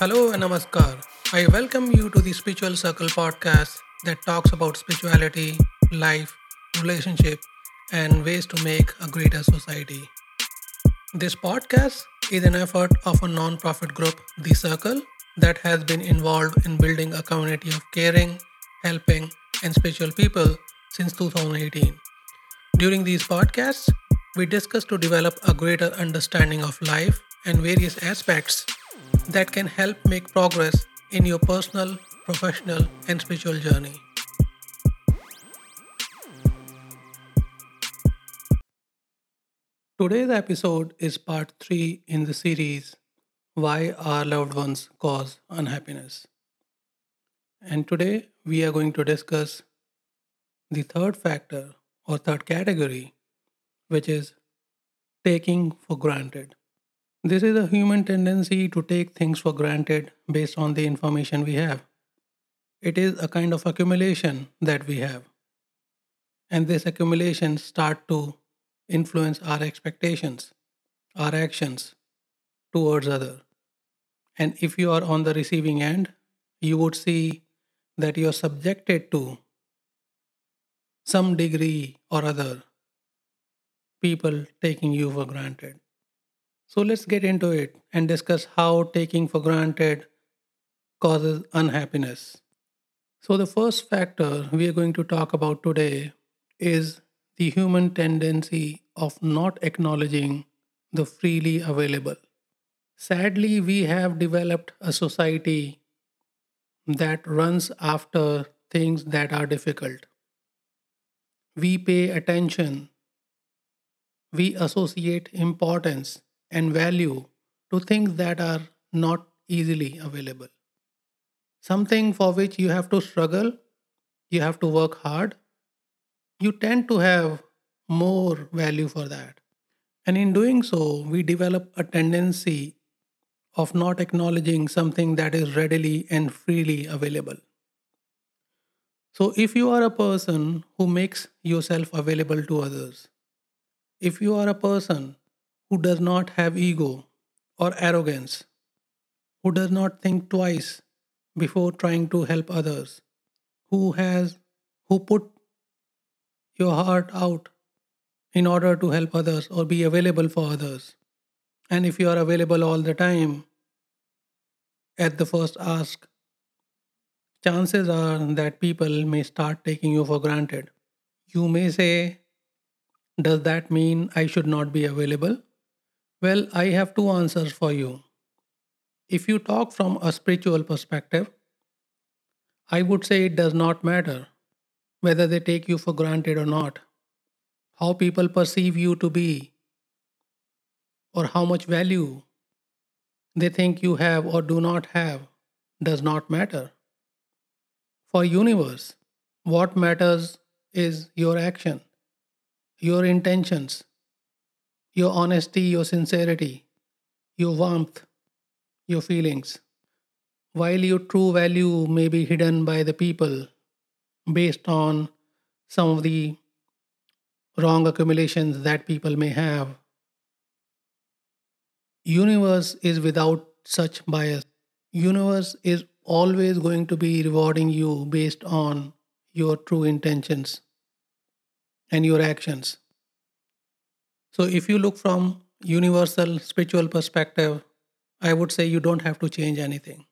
Hello and namaskar. I welcome you to the Spiritual Circle podcast that talks about spirituality, life, relationship, and ways to make a greater society. This podcast is an effort of a non-profit group, The Circle, that has been involved in building a community of caring, helping, and spiritual people since 2018. During these podcasts, we discuss to develop a greater understanding of life and various aspects that can help make progress in your personal, professional, and spiritual journey. Today's episode is part 3 in the series Why Our Loved Ones Cause Unhappiness. And today we are going to discuss the third factor or third category, which is taking for granted. This is a human tendency to take things for granted based on the information we have. It is a kind of accumulation that we have. And this accumulation start to influence our expectations, our actions towards other. And if you are on the receiving end, you would see that you are subjected to some degree or other people taking you for granted. So let's get into it and discuss how taking for granted causes unhappiness. So, the first factor we are going to talk about today is the human tendency of not acknowledging the freely available. Sadly, we have developed a society that runs after things that are difficult. We pay attention, we associate importance and value to things that are not easily available. Something for which you have to struggle, you have to work hard, you tend to have more value for that. And in doing so, we develop a tendency of not acknowledging something that is readily and freely available. So, if you are a person who makes yourself available to others, if you are a person who does not have ego or arrogance, who does not think twice before trying to help others, who has who put your heart out in order to help others or be available for others. And if you are available all the time at the first ask, chances are that people may start taking you for granted. You may say, Does that mean I should not be available? Well, I have two answers for you. If you talk from a spiritual perspective, I would say it does not matter whether they take you for granted or not. How people perceive you to be, or how much value they think you have or do not have, does not matter. For universe, what matters is your action, your intentions, your honesty, your sincerity, your warmth, your feelings. While your true value may be hidden by the people based on some of the wrong accumulations that people may have, universe is without such bias. Universe is always going to be rewarding you based on your true intentions and your actions. So if you look from universal spiritual perspective, I would say you don't have to change anything.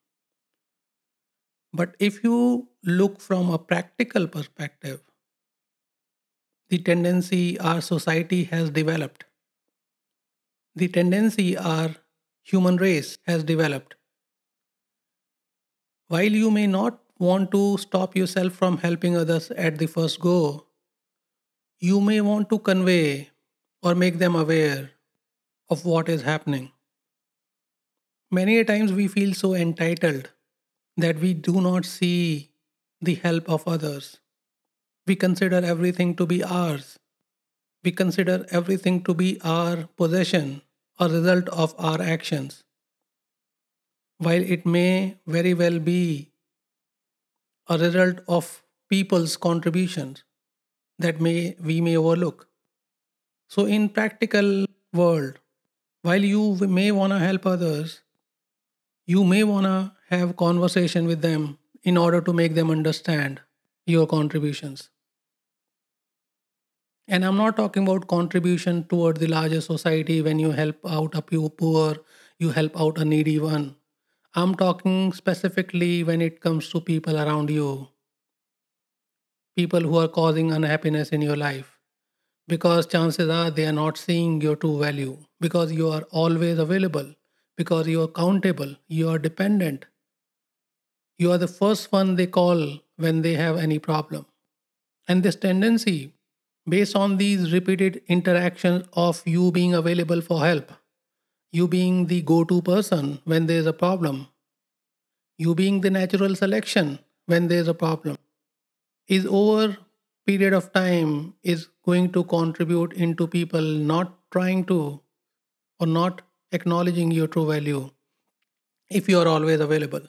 But if you look from a practical perspective, the tendency our society has developed, the tendency our human race has developed. While you may not want to stop yourself from helping others at the first go, you may want to convey or make them aware of what is happening. Many a times we feel so entitled that we do not see the help of others. We consider everything to be ours. We consider everything to be our possession, a result of our actions. While it may very well be a result of people's contributions that may we may overlook. So in practical world, while you may want to help others, you may want to have conversation with them in order to make them understand your contributions. And i'm not talking about contribution toward the larger society when you help out a poor you help out a needy one. I'm talking specifically when it comes to people around you. People who are causing unhappiness in your life because chances are they are not seeing your true value because you are always available because you are countable you are dependent. You are the first one they call when they have any problem. And this tendency based on these repeated interactions of you being available for help you being the go-to person when there's a problem you being the natural selection when there's a problem is over period of time is going to contribute into people not trying to or not acknowledging your true value if you are always available.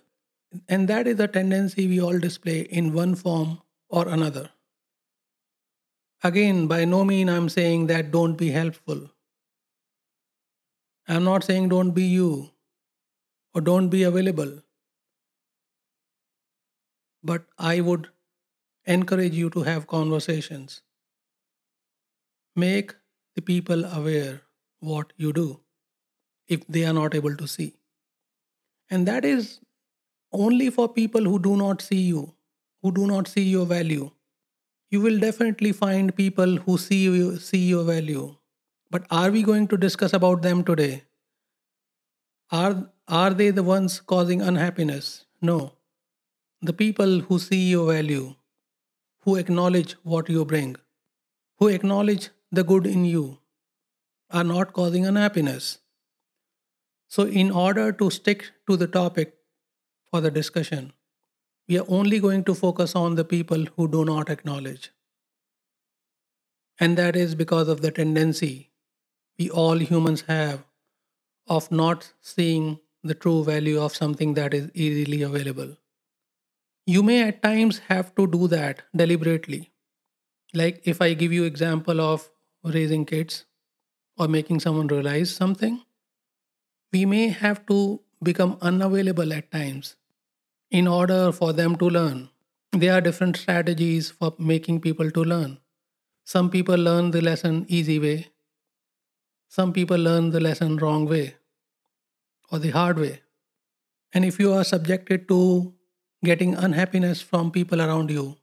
And that is a tendency we all display in one form or another. Again by no mean i'm saying that don't be helpful. I'm not saying don't be you or don't be available. But i would encourage you to have conversations. Make the people aware what you do if they are not able to see. And that is only for people who do not see you, who do not see your value. You will definitely find people who see you, see your value. But are we going to discuss about them today? Are, are they the ones causing unhappiness? No. The people who see your value, who acknowledge what you bring, who acknowledge the good in you, are not causing unhappiness. So, in order to stick to the topic for the discussion, we are only going to focus on the people who do not acknowledge. And that is because of the tendency we all humans have of not seeing the true value of something that is easily available. You may at times have to do that deliberately. Like if I give you example of raising kids or making someone realize something, we may have to become unavailable at times in order for them to learn. There are different strategies for making people to learn. Some people learn the lesson easy way. Some people learn the lesson wrong way or the hard way. And if you are subjected to getting unhappiness from people around you,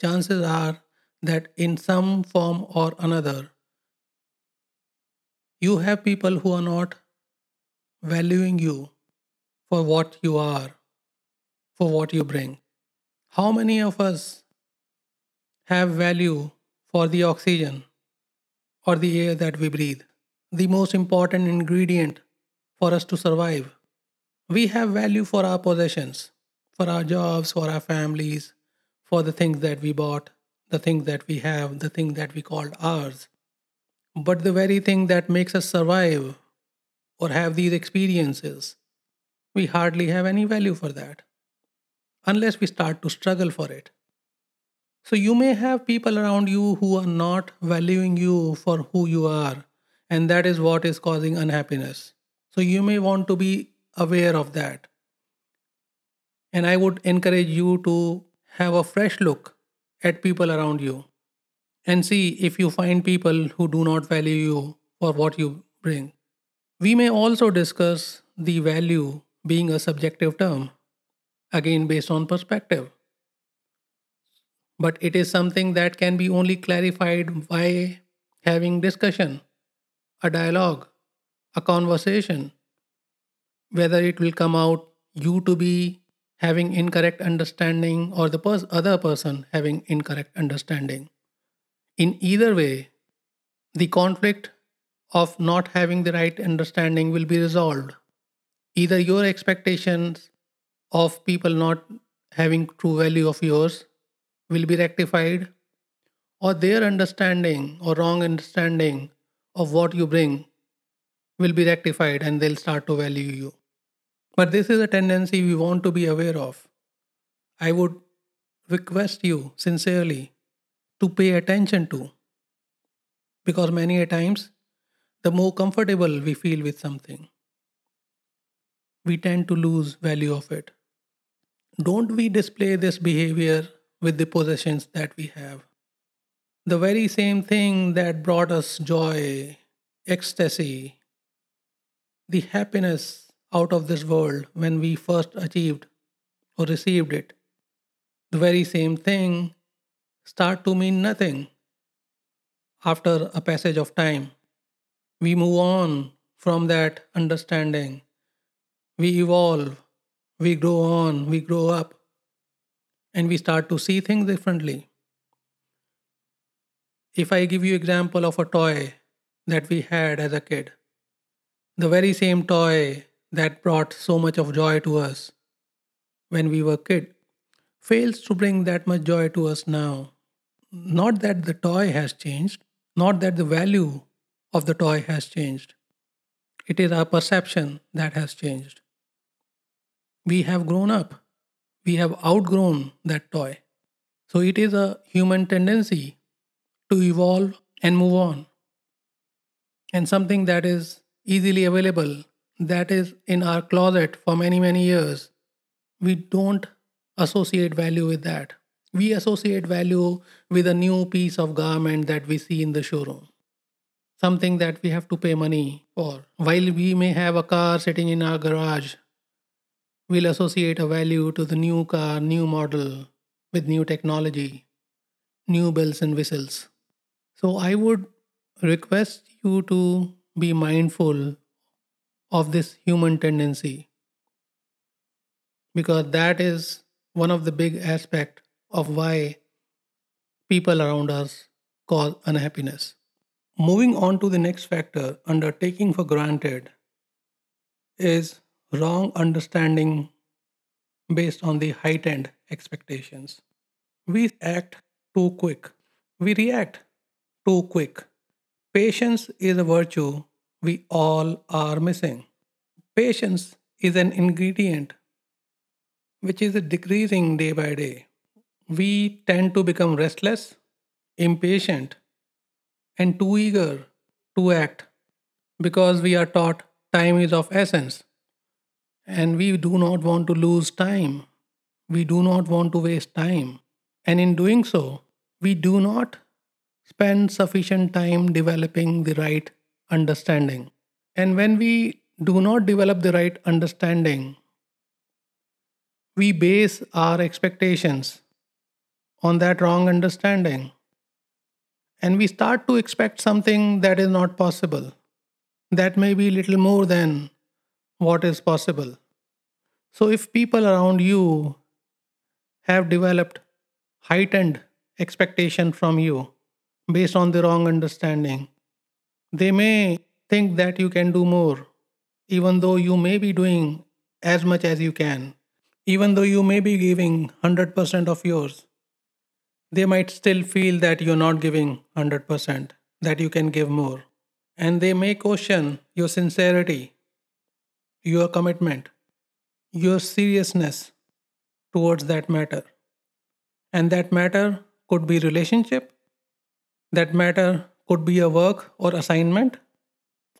chances are that in some form or another, you have people who are not valuing you for what you are, for what you bring. How many of us have value for the oxygen or the air that we breathe? The most important ingredient for us to survive. We have value for our possessions for our jobs, for our families, for the things that we bought, the things that we have, the thing that we called ours. But the very thing that makes us survive or have these experiences, we hardly have any value for that unless we start to struggle for it. So you may have people around you who are not valuing you for who you are, and that is what is causing unhappiness. So you may want to be aware of that. And I would encourage you to have a fresh look at people around you and see if you find people who do not value you for what you bring. We may also discuss the value being a subjective term, again based on perspective. But it is something that can be only clarified by having discussion, a dialogue, a conversation, whether it will come out you to be having incorrect understanding or the pers- other person having incorrect understanding. In either way, the conflict of not having the right understanding will be resolved. Either your expectations of people not having true value of yours will be rectified, or their understanding or wrong understanding of what you bring will be rectified and they'll start to value you. But this is a tendency we want to be aware of. I would request you sincerely to pay attention to. Because many a times, the more comfortable we feel with something, we tend to lose value of it. Don't we display this behavior with the possessions that we have? The very same thing that brought us joy, ecstasy, the happiness out of this world when we first achieved or received it. The very same thing start to mean nothing after a passage of time. We move on from that understanding. We evolve, we grow on, we grow up, and we start to see things differently. If I give you example of a toy that we had as a kid, the very same toy that brought so much of joy to us when we were kid fails to bring that much joy to us now. Not that the toy has changed, not that the value of the toy has changed. It is our perception that has changed. We have grown up. We have outgrown that toy. So it is a human tendency to evolve and move on. And something that is easily available, that is in our closet for many, many years, we don't associate value with that. We associate value with a new piece of garment that we see in the showroom. Something that we have to pay money for. While we may have a car sitting in our garage, we'll associate a value to the new car, new model, with new technology, new bells and whistles. So I would request you to be mindful of this human tendency because that is one of the big aspect of why people around us cause unhappiness. Moving on to the next factor under taking for granted is wrong understanding based on the heightened expectations. We act too quick. We react too quick. Patience is a virtue we all are missing. Patience is an ingredient which is decreasing day by day. We tend to become restless, impatient, and too eager to act because we are taught time is of essence and we do not want to lose time. We do not want to waste time. And in doing so, we do not spend sufficient time developing the right understanding. And when we do not develop the right understanding, we base our expectations on that wrong understanding. And we start to expect something that is not possible, that may be little more than what is possible. So, if people around you have developed heightened expectation from you based on the wrong understanding, they may think that you can do more, even though you may be doing as much as you can. Even though you may be giving 100% of yours, they might still feel that you're not giving 100%, that you can give more. And they may question your sincerity, your commitment, your seriousness towards that matter. And that matter could be relationship, that matter could be a work or assignment,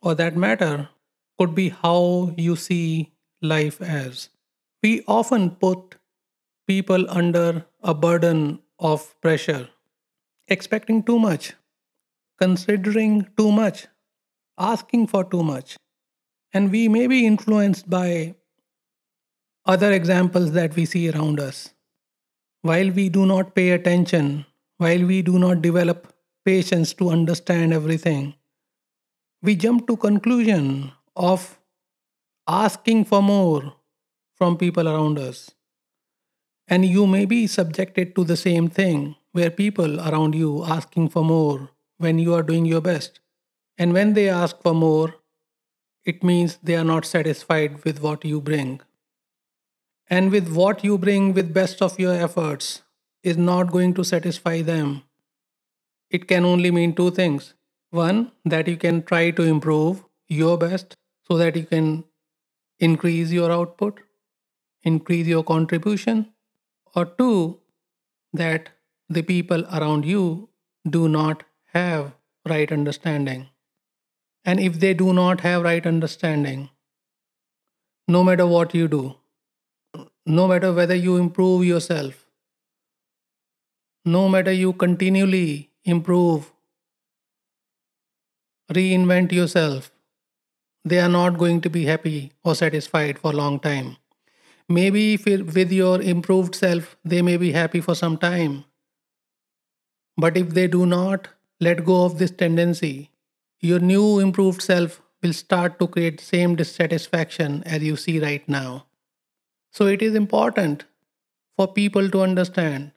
or that matter could be how you see life as. We often put people under a burden of pressure, expecting too much, considering too much, asking for too much. And we may be influenced by other examples that we see around us. While we do not pay attention, while we do not develop patience to understand everything, we jump to conclusion of asking for more from people around us. And you may be subjected to the same thing where people around you asking for more when you are doing your best. And when they ask for more, it means they are not satisfied with what you bring. And with what you bring with best of your efforts is not going to satisfy them. It can only mean two things. One, that you can try to improve your best so that you can increase your output increase your contribution, or two, that the people around you do not have right understanding. And if they do not have right understanding, no matter what you do, no matter whether you improve yourself, no matter you continually improve, reinvent yourself, they are not going to be happy or satisfied for a long time. Maybe with your improved self, they may be happy for some time. But if they do not let go of this tendency, your new improved self will start to create same dissatisfaction as you see right now. So it is important for people to understand,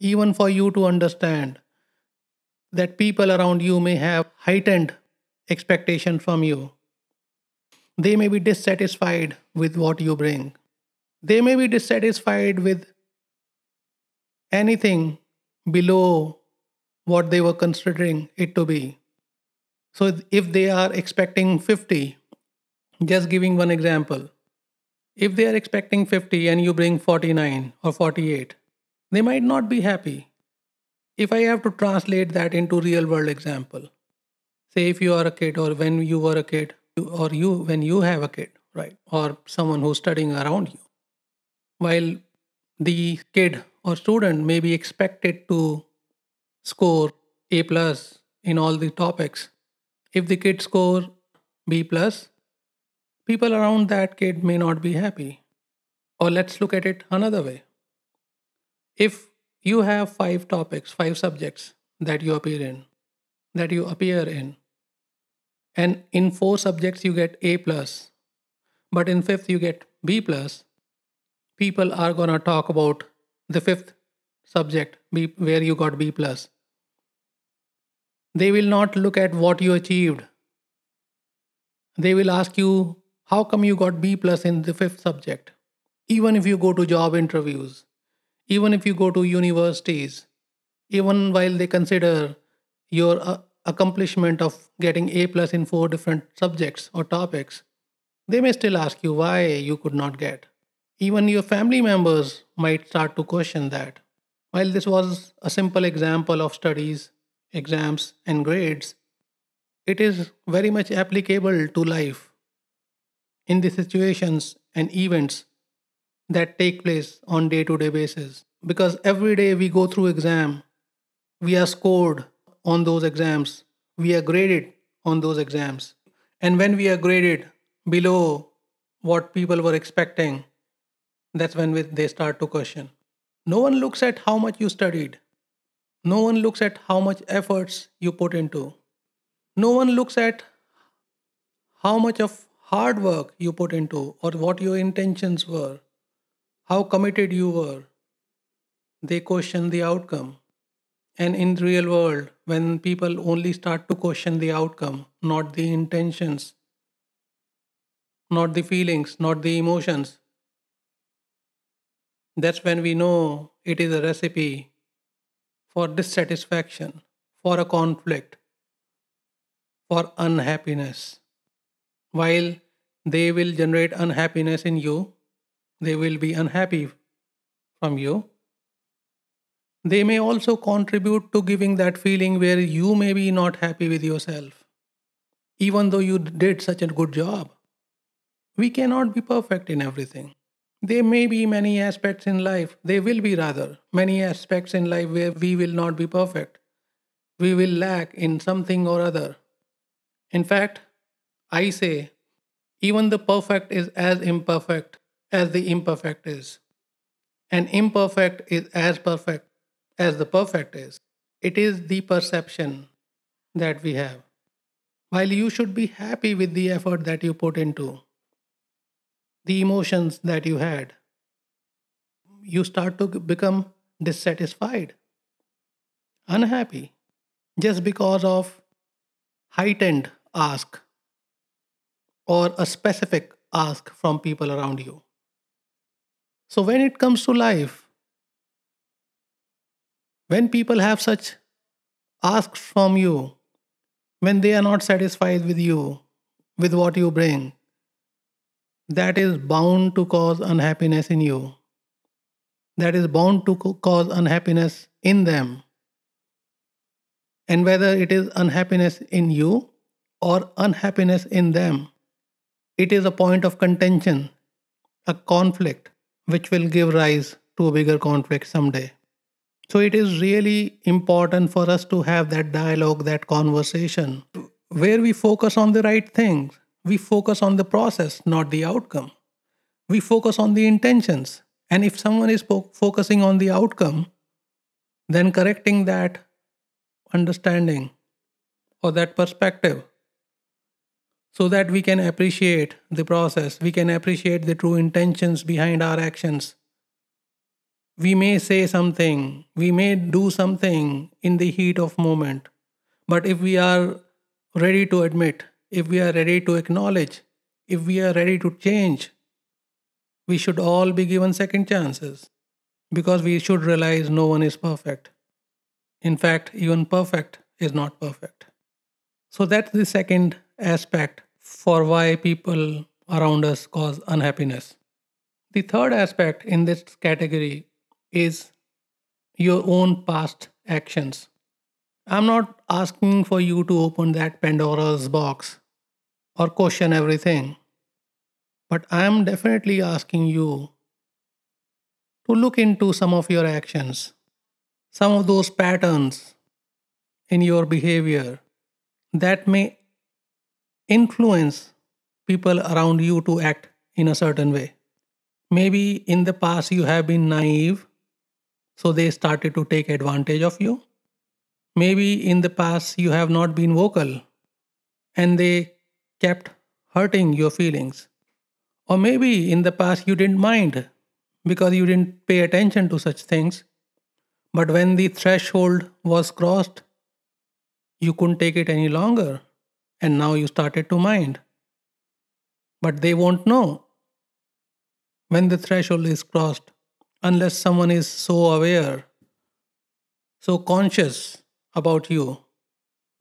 even for you to understand, that people around you may have heightened expectation from you. They may be dissatisfied with what you bring. They may be dissatisfied with anything below what they were considering it to be. So if they are expecting 50, just giving one example, if they are expecting 50 and you bring 49 or 48, they might not be happy. If I have to translate that into real world example, say if you are a kid or when you were a kid or you when you have a kid, right? Or someone who's studying around you. While the kid or student may be expected to score A plus in all the topics, if the kid score B plus, people around that kid may not be happy. Or let's look at it another way. If you have five topics, five subjects that you appear in, that you appear in, and in four subjects you get A plus, but in fifth you get B plus, people are gonna talk about the fifth subject B, where you got B plus they will not look at what you achieved. They will ask you, how come you got B plus in the fifth subject? Even if you go to job interviews, even if you go to universities, even while they consider your uh, accomplishment of getting A plus in four different subjects or topics, they may still ask you why you could not get. Even your family members might start to question that. While this was a simple example of studies exams, and grades, it is very much applicable to life in the situations and events that take place on day to day basis. Because every day we go through exam we are scored on those exams. We are graded on those exams. And when we are graded below what people were expecting that's when they start to question. No one looks at how much you studied. No one looks at how much efforts you put into. No one looks at how much of hard work you put into or what your intentions were, how committed you were. They question the outcome. And in real world, when people only start to question the outcome, not the intentions, not the feelings, not the emotions, that's when we know it is a recipe for dissatisfaction, for a conflict, for unhappiness. While they will generate unhappiness in you, they will be unhappy from you. They may also contribute to giving that feeling where you may be not happy with yourself, even though you did such a good job. We cannot be perfect in everything. There may be many aspects in life, there will be rather many aspects in life where we will not be perfect. We will lack in something or other. In fact, I say, even the perfect is as imperfect as the imperfect is. And imperfect is as perfect as the perfect is. It is the perception that we have. While you should be happy with the effort that you put into, the emotions that you had, you start to become dissatisfied, unhappy, just because of heightened ask or a specific ask from people around you. So, when it comes to life, when people have such asks from you, when they are not satisfied with you, with what you bring, that is bound to cause unhappiness in you, that is bound to cause unhappiness in them. And whether it is unhappiness in you or unhappiness in them, it is a point of contention, a conflict, which will give rise to a bigger conflict someday. So it is really important for us to have that dialogue, that conversation, where we focus on the right things. We focus on the process, not the outcome. We focus on the intentions. And if someone is fo- focusing on the outcome, then correcting that understanding or that perspective so that we can appreciate the process, we can appreciate the true intentions behind our actions. We may say something, we may do something in the heat of moment, but if we are ready to admit, if we are ready to acknowledge, if we are ready to change, we should all be given second chances because we should realize no one is perfect. In fact, even perfect is not perfect. So that's the second aspect for why people around us cause unhappiness. The third aspect in this category is your own past actions. I'm not asking for you to open that Pandora's box or question everything, but I am definitely asking you to look into some of your actions, some of those patterns in your behavior that may influence people around you to act in a certain way. Maybe in the past you have been naive, so they started to take advantage of you. Maybe in the past you have not been vocal and they kept hurting your feelings. Or maybe in the past you didn't mind because you didn't pay attention to such things. But when the threshold was crossed, you couldn't take it any longer and now you started to mind. But they won't know when the threshold is crossed unless someone is so aware, so conscious about you,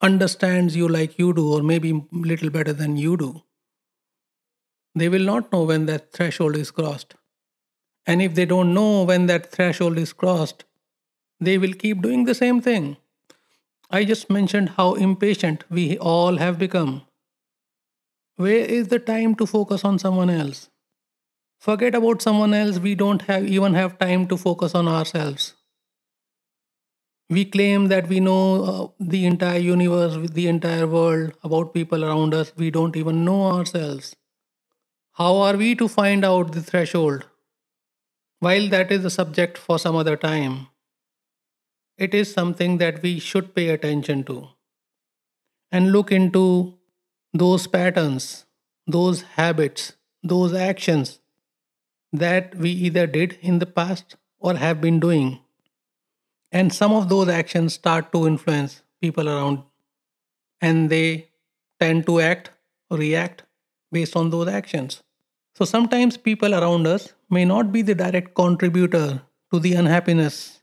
understands you like you do, or maybe little better than you do. They will not know when that threshold is crossed. And if they don't know when that threshold is crossed, they will keep doing the same thing. I just mentioned how impatient we all have become. Where is the time to focus on someone else? Forget about someone else, we don't have even have time to focus on ourselves. We claim that we know uh, the entire universe, the entire world, about people around us. We don't even know ourselves. How are we to find out the threshold? While that is a subject for some other time, it is something that we should pay attention to and look into those patterns, those habits, those actions that we either did in the past or have been doing. And some of those actions start to influence people around, and they tend to act or react based on those actions. So sometimes people around us may not be the direct contributor to the unhappiness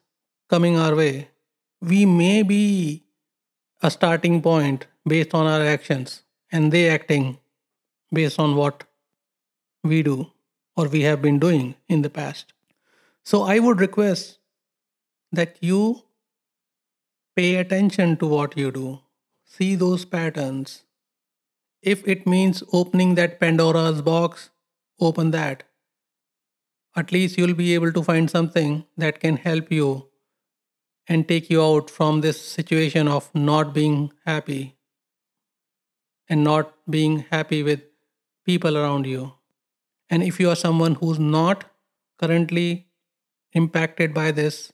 coming our way, we may be a starting point based on our actions and they acting based on what we do or we have been doing in the past. So I would request that you pay attention to what you do, see those patterns. If it means opening that Pandora's box, open that. At least you'll be able to find something that can help you and take you out from this situation of not being happy and not being happy with people around you. And if you are someone who's not currently impacted by this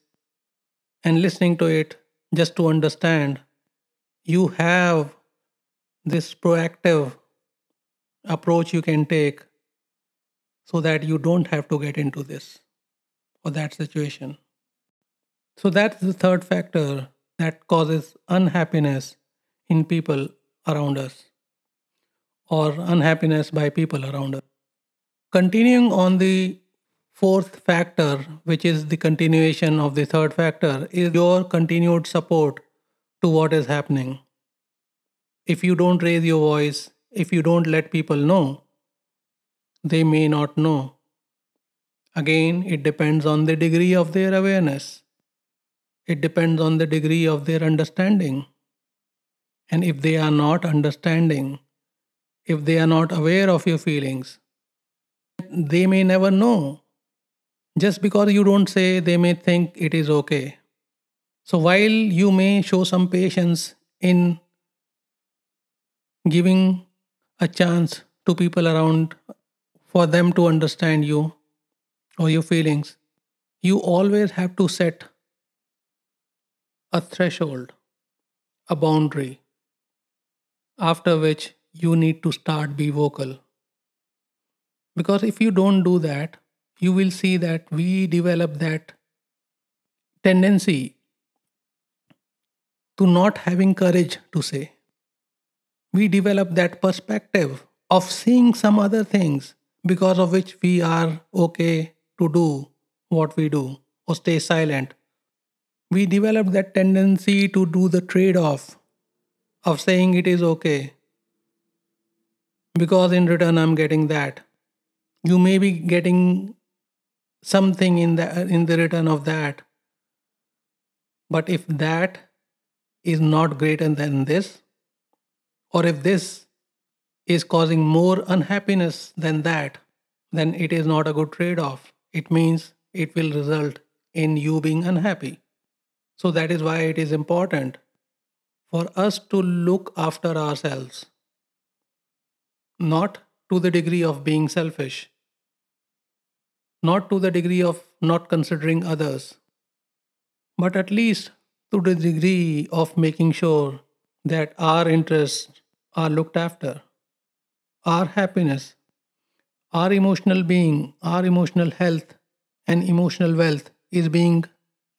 and listening to it just to understand, you have this proactive approach you can take so that you don't have to get into this or that situation. So that's the third factor that causes unhappiness in people around us or unhappiness by people around us. Continuing on the fourth factor, which is the continuation of the third factor, is your continued support to what is happening. If you don't raise your voice, if you don't let people know, they may not know. Again, it depends on the degree of their awareness. It depends on the degree of their understanding. And if they are not understanding, if they are not aware of your feelings, they may never know. Just because you don't say, they may think it is okay. So while you may show some patience in giving a chance to people around for them to understand you or your feelings, you always have to set a threshold, a boundary, after which you need to start be vocal. Because if you don't do that, you will see that we develop that tendency to not having courage to say. We develop that perspective of seeing some other things because of which we are okay to do what we do or stay silent. We develop that tendency to do the trade off of saying it is okay because in return I'm getting that. You may be getting something in the in the return of that. But if that is not greater than this, or if this is causing more unhappiness than that, then it is not a good trade off. It means it will result in you being unhappy. So that is why it is important for us to look after ourselves, not to the degree of being selfish, not to the degree of not considering others, but at least to the degree of making sure that our interests are looked after, our happiness, our emotional being, our emotional health, and emotional wealth is being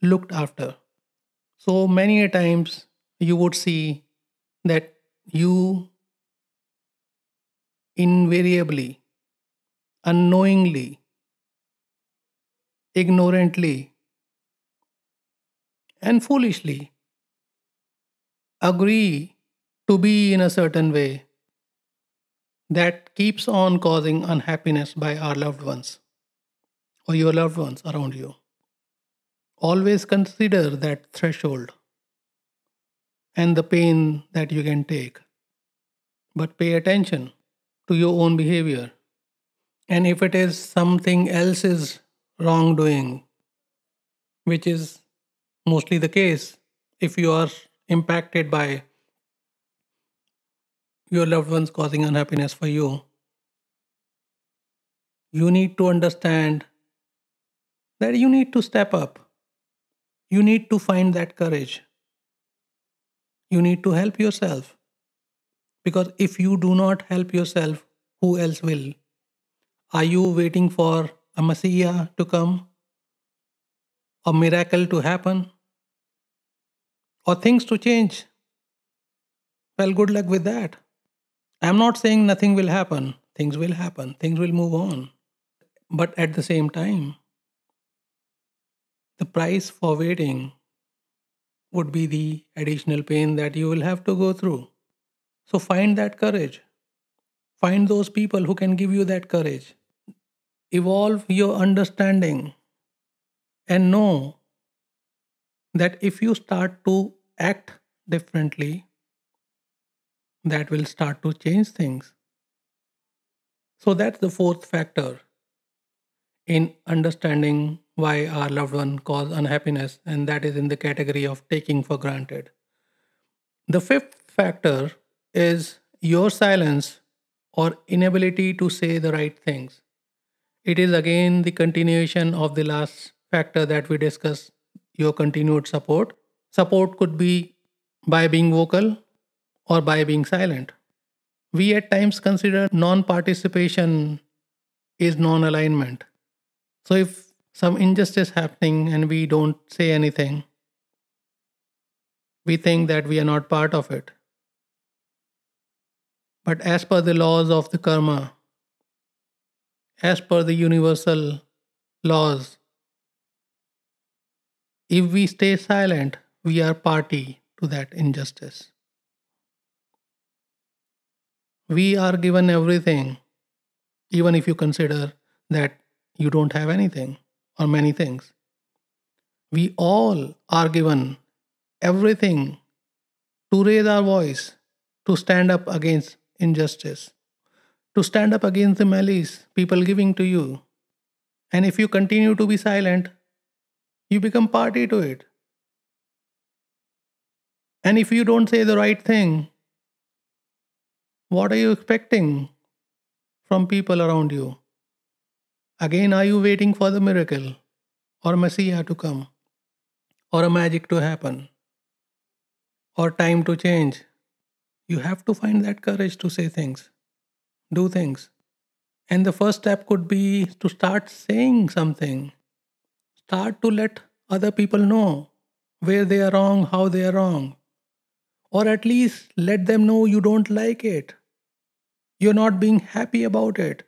looked after. So many a times you would see that you invariably, unknowingly, ignorantly, and foolishly agree to be in a certain way that keeps on causing unhappiness by our loved ones or your loved ones around you. Always consider that threshold and the pain that you can take. But pay attention to your own behavior. And if it is something else's wrongdoing, which is mostly the case if you are impacted by your loved ones causing unhappiness for you, you need to understand that you need to step up. You need to find that courage. You need to help yourself. Because if you do not help yourself, who else will? Are you waiting for a Messiah to come? A miracle to happen? Or things to change? Well, good luck with that. I'm not saying nothing will happen. Things will happen. Things will move on. But at the same time, the price for waiting would be the additional pain that you will have to go through. So find that courage. Find those people who can give you that courage. Evolve your understanding and know that if you start to act differently, that will start to change things. So that's the fourth factor in understanding why our loved one cause unhappiness, and that is in the category of taking for granted. The fifth factor is your silence or inability to say the right things. It is again the continuation of the last factor that we discussed your continued support. Support could be by being vocal or by being silent. We at times consider non participation is non alignment. So if some injustice happening and we don't say anything, we think that we are not part of it. But as per the laws of the karma, as per the universal laws, if we stay silent, we are party to that injustice. We are given everything, even if you consider that you don't have anything or many things. We all are given everything to raise our voice, to stand up against injustice, to stand up against the malice people giving to you. And if you continue to be silent, you become party to it. And if you don't say the right thing, what are you expecting from people around you? Again, are you waiting for the miracle or Messiah to come or a magic to happen or time to change? You have to find that courage to say things, do things. And the first step could be to start saying something. Start to let other people know where they are wrong, how they are wrong. Or at least let them know you don't like it. You're not being happy about it.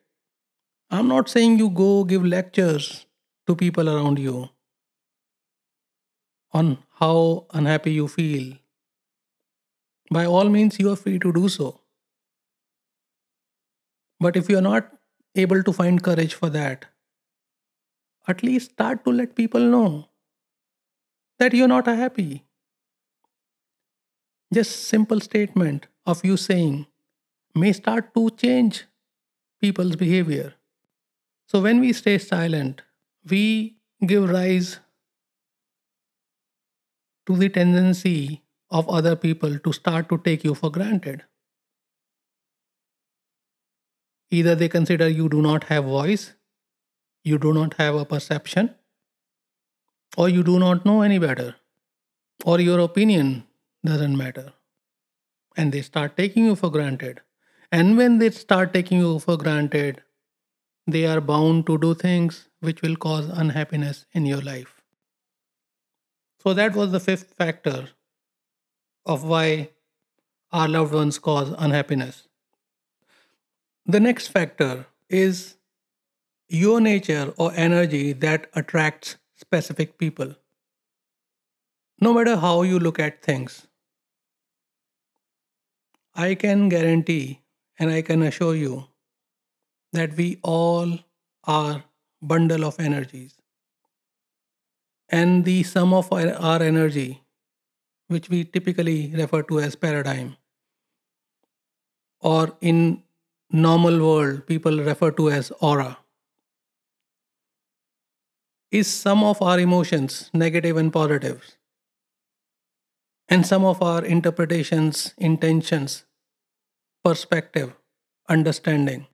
I'm not saying you go give lectures to people around you on how unhappy you feel. By all means, you are free to do so. But if you are not able to find courage for that, at least start to let people know that you're not happy. Just simple statement of you saying may start to change people's behavior. So when we stay silent, we give rise to the tendency of other people to start to take you for granted. Either they consider you do not have voice, you do not have a perception, or you do not know any better, or your opinion doesn't matter. And they start taking you for granted. And when they start taking you for granted, they are bound to do things which will cause unhappiness in your life. So, that was the fifth factor of why our loved ones cause unhappiness. The next factor is your nature or energy that attracts specific people. No matter how you look at things, I can guarantee and I can assure you that we all are bundle of energies. And the sum of our, energy which we typically refer to as paradigm or in normal world people refer to as aura is some of our emotions negative and positives and some of our interpretations intentions perspective understanding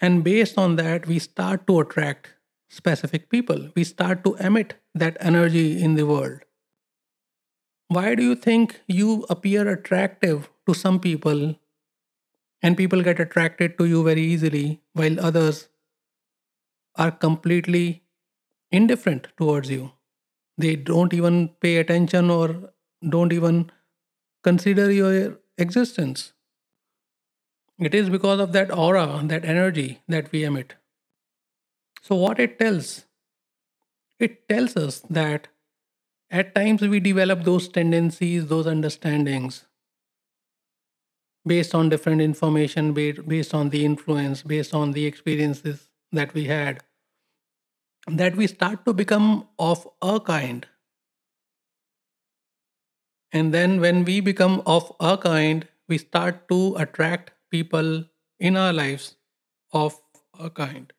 and based on that, we start to attract specific people. We start to emit that energy in the world. Why do you think you appear attractive to some people and people get attracted to you very easily while others are completely indifferent towards you? They don't even pay attention or don't even consider your existence. It is because of that aura, that energy that we emit. So, what it tells? It tells us that at times we develop those tendencies, those understandings based on different information, based on the influence, based on the experiences that we had, that we start to become of a kind. And then when we become of a kind, we start to attract people in our lives of a kind.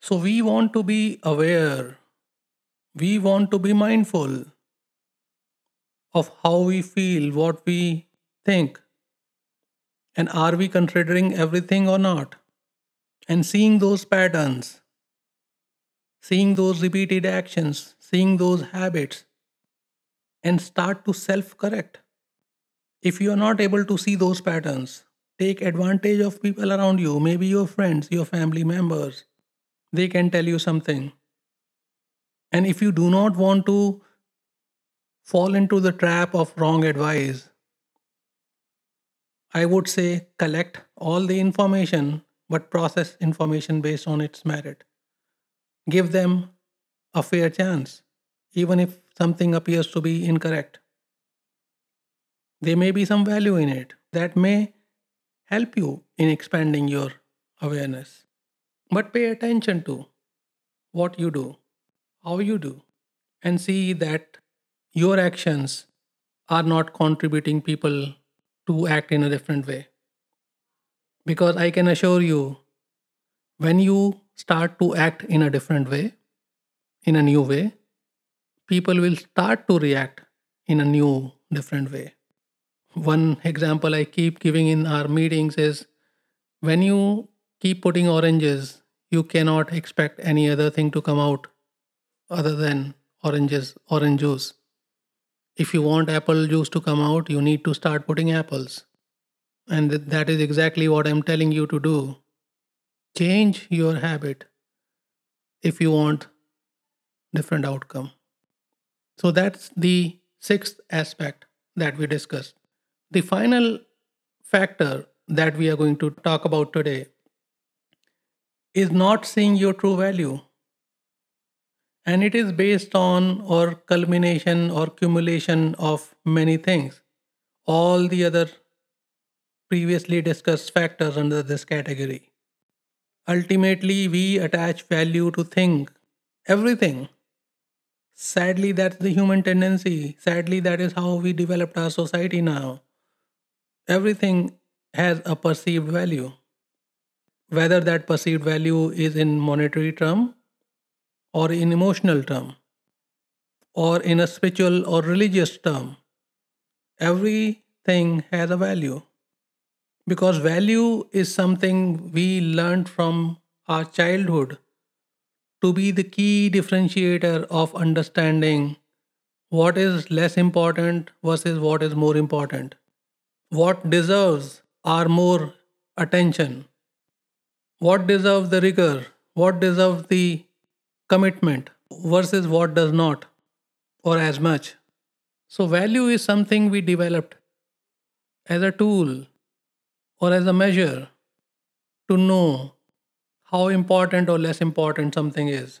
So we want to be aware, we want to be mindful of how we feel, what we think, and are we considering everything or not? And seeing those patterns, seeing those repeated actions, seeing those habits, and start to self correct. If you are not able to see those patterns, Take advantage of people around you, maybe your friends, your family members. They can tell you something. And if you do not want to fall into the trap of wrong advice, I would say collect all the information but process information based on its merit. Give them a fair chance, even if something appears to be incorrect. There may be some value in it that may help you in expanding your awareness. But pay attention to what you do, how you do, and see that your actions are not contributing people to act in a different way. Because I can assure you, when you start to act in a different way, in a new way, people will start to react in a new, different way. One example I keep giving in our meetings is when you keep putting oranges, you cannot expect any other thing to come out other than oranges, orange juice. If you want apple juice to come out, you need to start putting apples. And that is exactly what I'm telling you to do. Change your habit if you want different outcome. So that's the sixth aspect that we discussed. The final factor that we are going to talk about today is not seeing your true value. And it is based on or culmination or accumulation of many things. All the other previously discussed factors under this category. Ultimately, we attach value to things, everything. Sadly, that's the human tendency. Sadly, that is how we developed our society now. Everything has a perceived value. Whether that perceived value is in monetary term or in emotional term or in a spiritual or religious term, everything has a value because value is something we learned from our childhood to be the key differentiator of understanding what is less important versus what is more important, what deserves our more attention, what deserves the rigor, what deserves the commitment versus what does not, or as much. So, value is something we developed as a tool or as a measure to know how important or less important something is.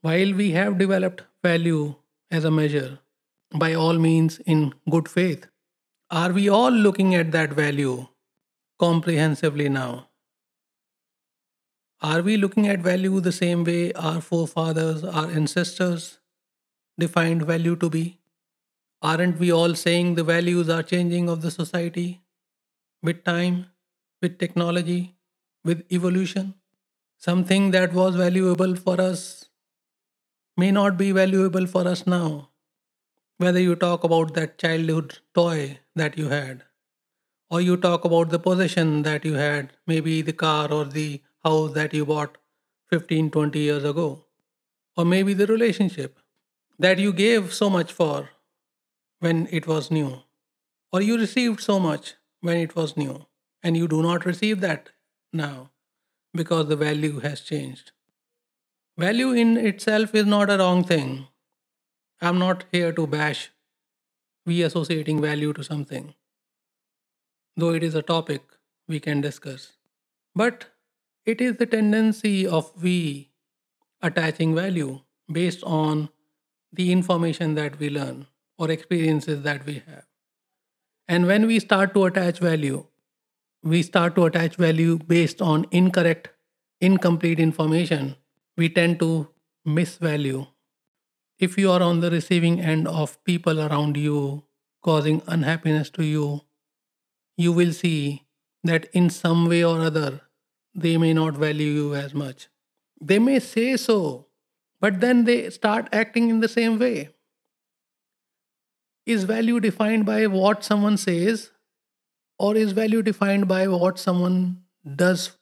While we have developed value as a measure, by all means in good faith, are we all looking at that value comprehensively now? Are we looking at value the same way our forefathers, our ancestors defined value to be? Aren't we all saying the values are changing of the society with time, with technology, with evolution? Something that was valuable for us may not be valuable for us now. Whether you talk about that childhood toy that you had, or you talk about the possession that you had, maybe the car or the house that you bought 15, 20 years ago, or maybe the relationship that you gave so much for when it was new, or you received so much when it was new, and you do not receive that now because the value has changed. Value in itself is not a wrong thing. I'm not here to bash we associating value to something, though it is a topic we can discuss. But it is the tendency of we attaching value based on the information that we learn or experiences that we have. And when we start to attach value, we start to attach value based on incorrect, incomplete information, we tend to miss value. If you are on the receiving end of people around you causing unhappiness to you, you will see that in some way or other, they may not value you as much. They may say so, but then they start acting in the same way. Is value defined by what someone says, or is value defined by what someone does?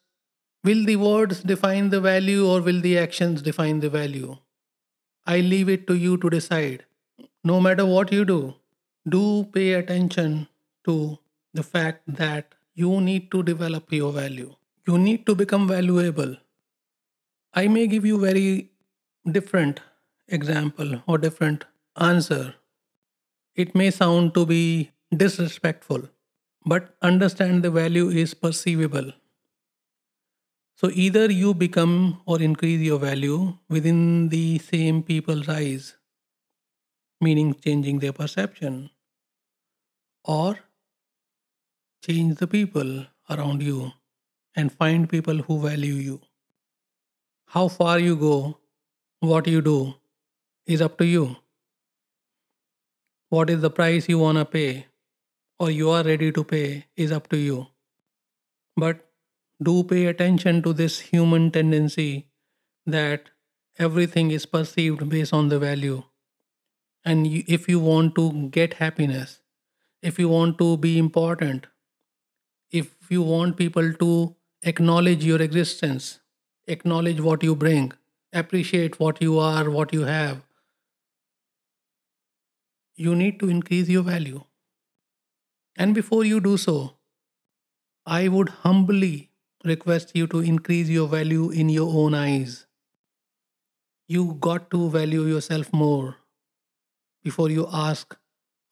Will the words define the value, or will the actions define the value? I leave it to you to decide. No matter what you do, do pay attention to the fact that you need to develop your value. You need to become valuable. I may give you very different example or different answer. It may sound to be disrespectful, but understand the value is perceivable. So either you become or increase your value within the same people's eyes, meaning changing their perception, or change the people around you and find people who value you. How far you go, what you do, is up to you. What is the price you want to pay or you are ready to pay is up to you. But do pay attention to this human tendency that everything is perceived based on the value. And if you want to get happiness, if you want to be important, if you want people to acknowledge your existence, acknowledge what you bring, appreciate what you are, what you have, you need to increase your value. And before you do so, I would humbly request you to increase your value in your own eyes. You got to value yourself more before you ask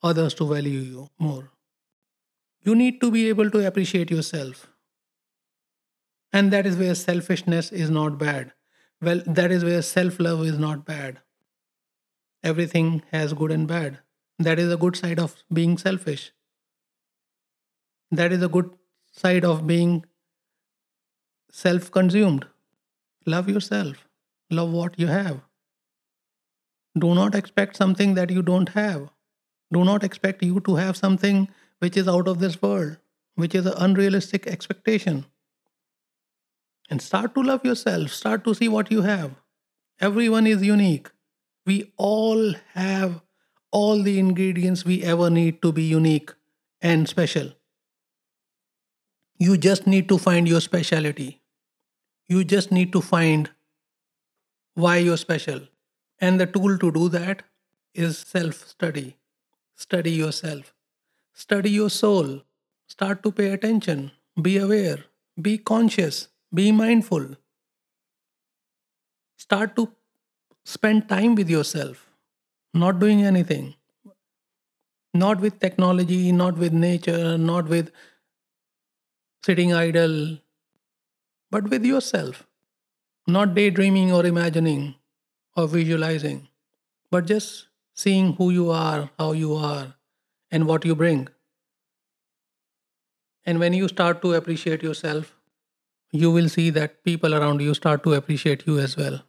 others to value you more. You need to be able to appreciate yourself. And that is where selfishness is not bad. Well, that is where self love is not bad. Everything has good and bad. That is a good side of being selfish. That is a good side of being self consumed. Love yourself. Love what you have. Do not expect something that you don't have. Do not expect you to have something which is out of this world, which is an unrealistic expectation. And start to love yourself. Start to see what you have. Everyone is unique. We all have all the ingredients we ever need to be unique and special. You just need to find your speciality. You just need to find why you're special. And the tool to do that is self study. Study yourself. Study your soul. Start to pay attention. Be aware. Be conscious. Be mindful. Start to spend time with yourself, not doing anything. Not with technology, not with nature, not with sitting idle, but with yourself. Not daydreaming or imagining or visualizing, but just seeing who you are, how you are, and what you bring. And when you start to appreciate yourself, you will see that people around you start to appreciate you as well.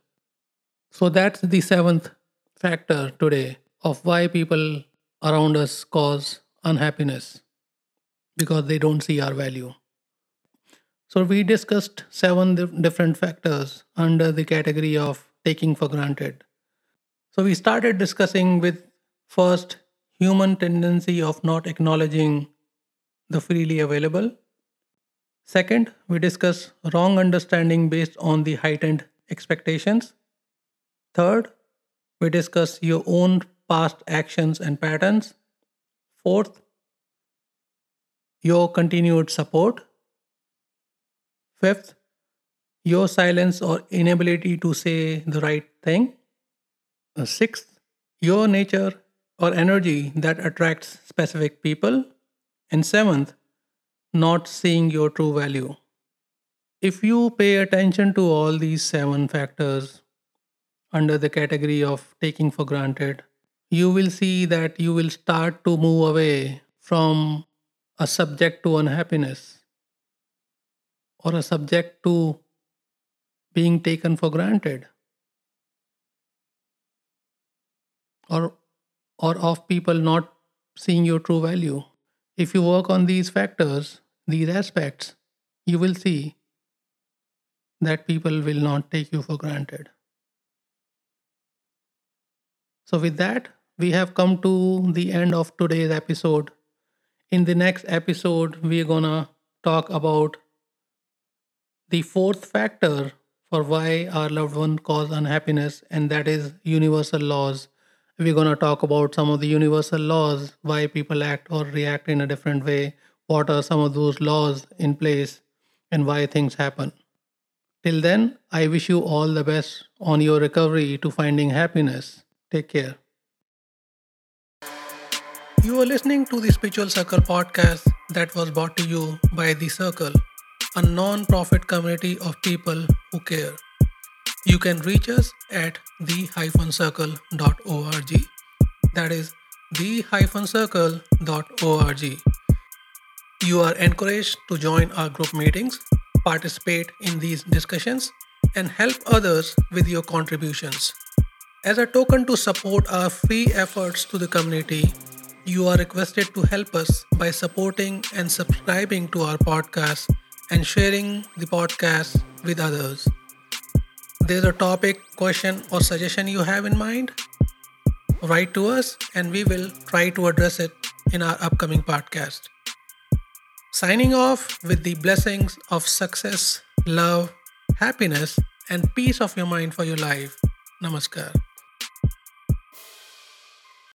So that's the seventh factor today of why people around us cause unhappiness because they don't see our value. So we discussed seven different factors under the category of taking for granted. So we started discussing with first human tendency of not acknowledging the freely available. Second, we discuss wrong understanding based on the heightened expectations. Third, we discuss your own past actions and patterns. Fourth, your continued support. Fifth, your silence or inability to say the right thing. Uh, sixth, your nature or energy that attracts specific people. And seventh, not seeing your true value. If you pay attention to all these seven factors under the category of taking for granted, you will see that you will start to move away from a subject to unhappiness or a subject to being taken for granted or or of people not seeing your true value if you work on these factors these aspects you will see that people will not take you for granted so with that we have come to the end of today's episode. In the next episode, we're gonna talk about the fourth factor for why our loved one cause unhappiness, and that is universal laws. We're gonna talk about some of the universal laws, why people act or react in a different way, what are some of those laws in place, and why things happen. Till then, I wish you all the best on your recovery to finding happiness. Take care. You are listening to the Spiritual Circle podcast that was brought to you by The Circle, a non profit community of people who care. You can reach us at the-circle.org. That is the-circle.org. You are encouraged to join our group meetings, participate in these discussions, and help others with your contributions. As a token to support our free efforts to the community, you are requested to help us by supporting and subscribing to our podcast and sharing the podcast with others. There's a topic, question, or suggestion you have in mind? Write to us and we will try to address it in our upcoming podcast. Signing off with the blessings of success, love, happiness, and peace of your mind for your life. Namaskar.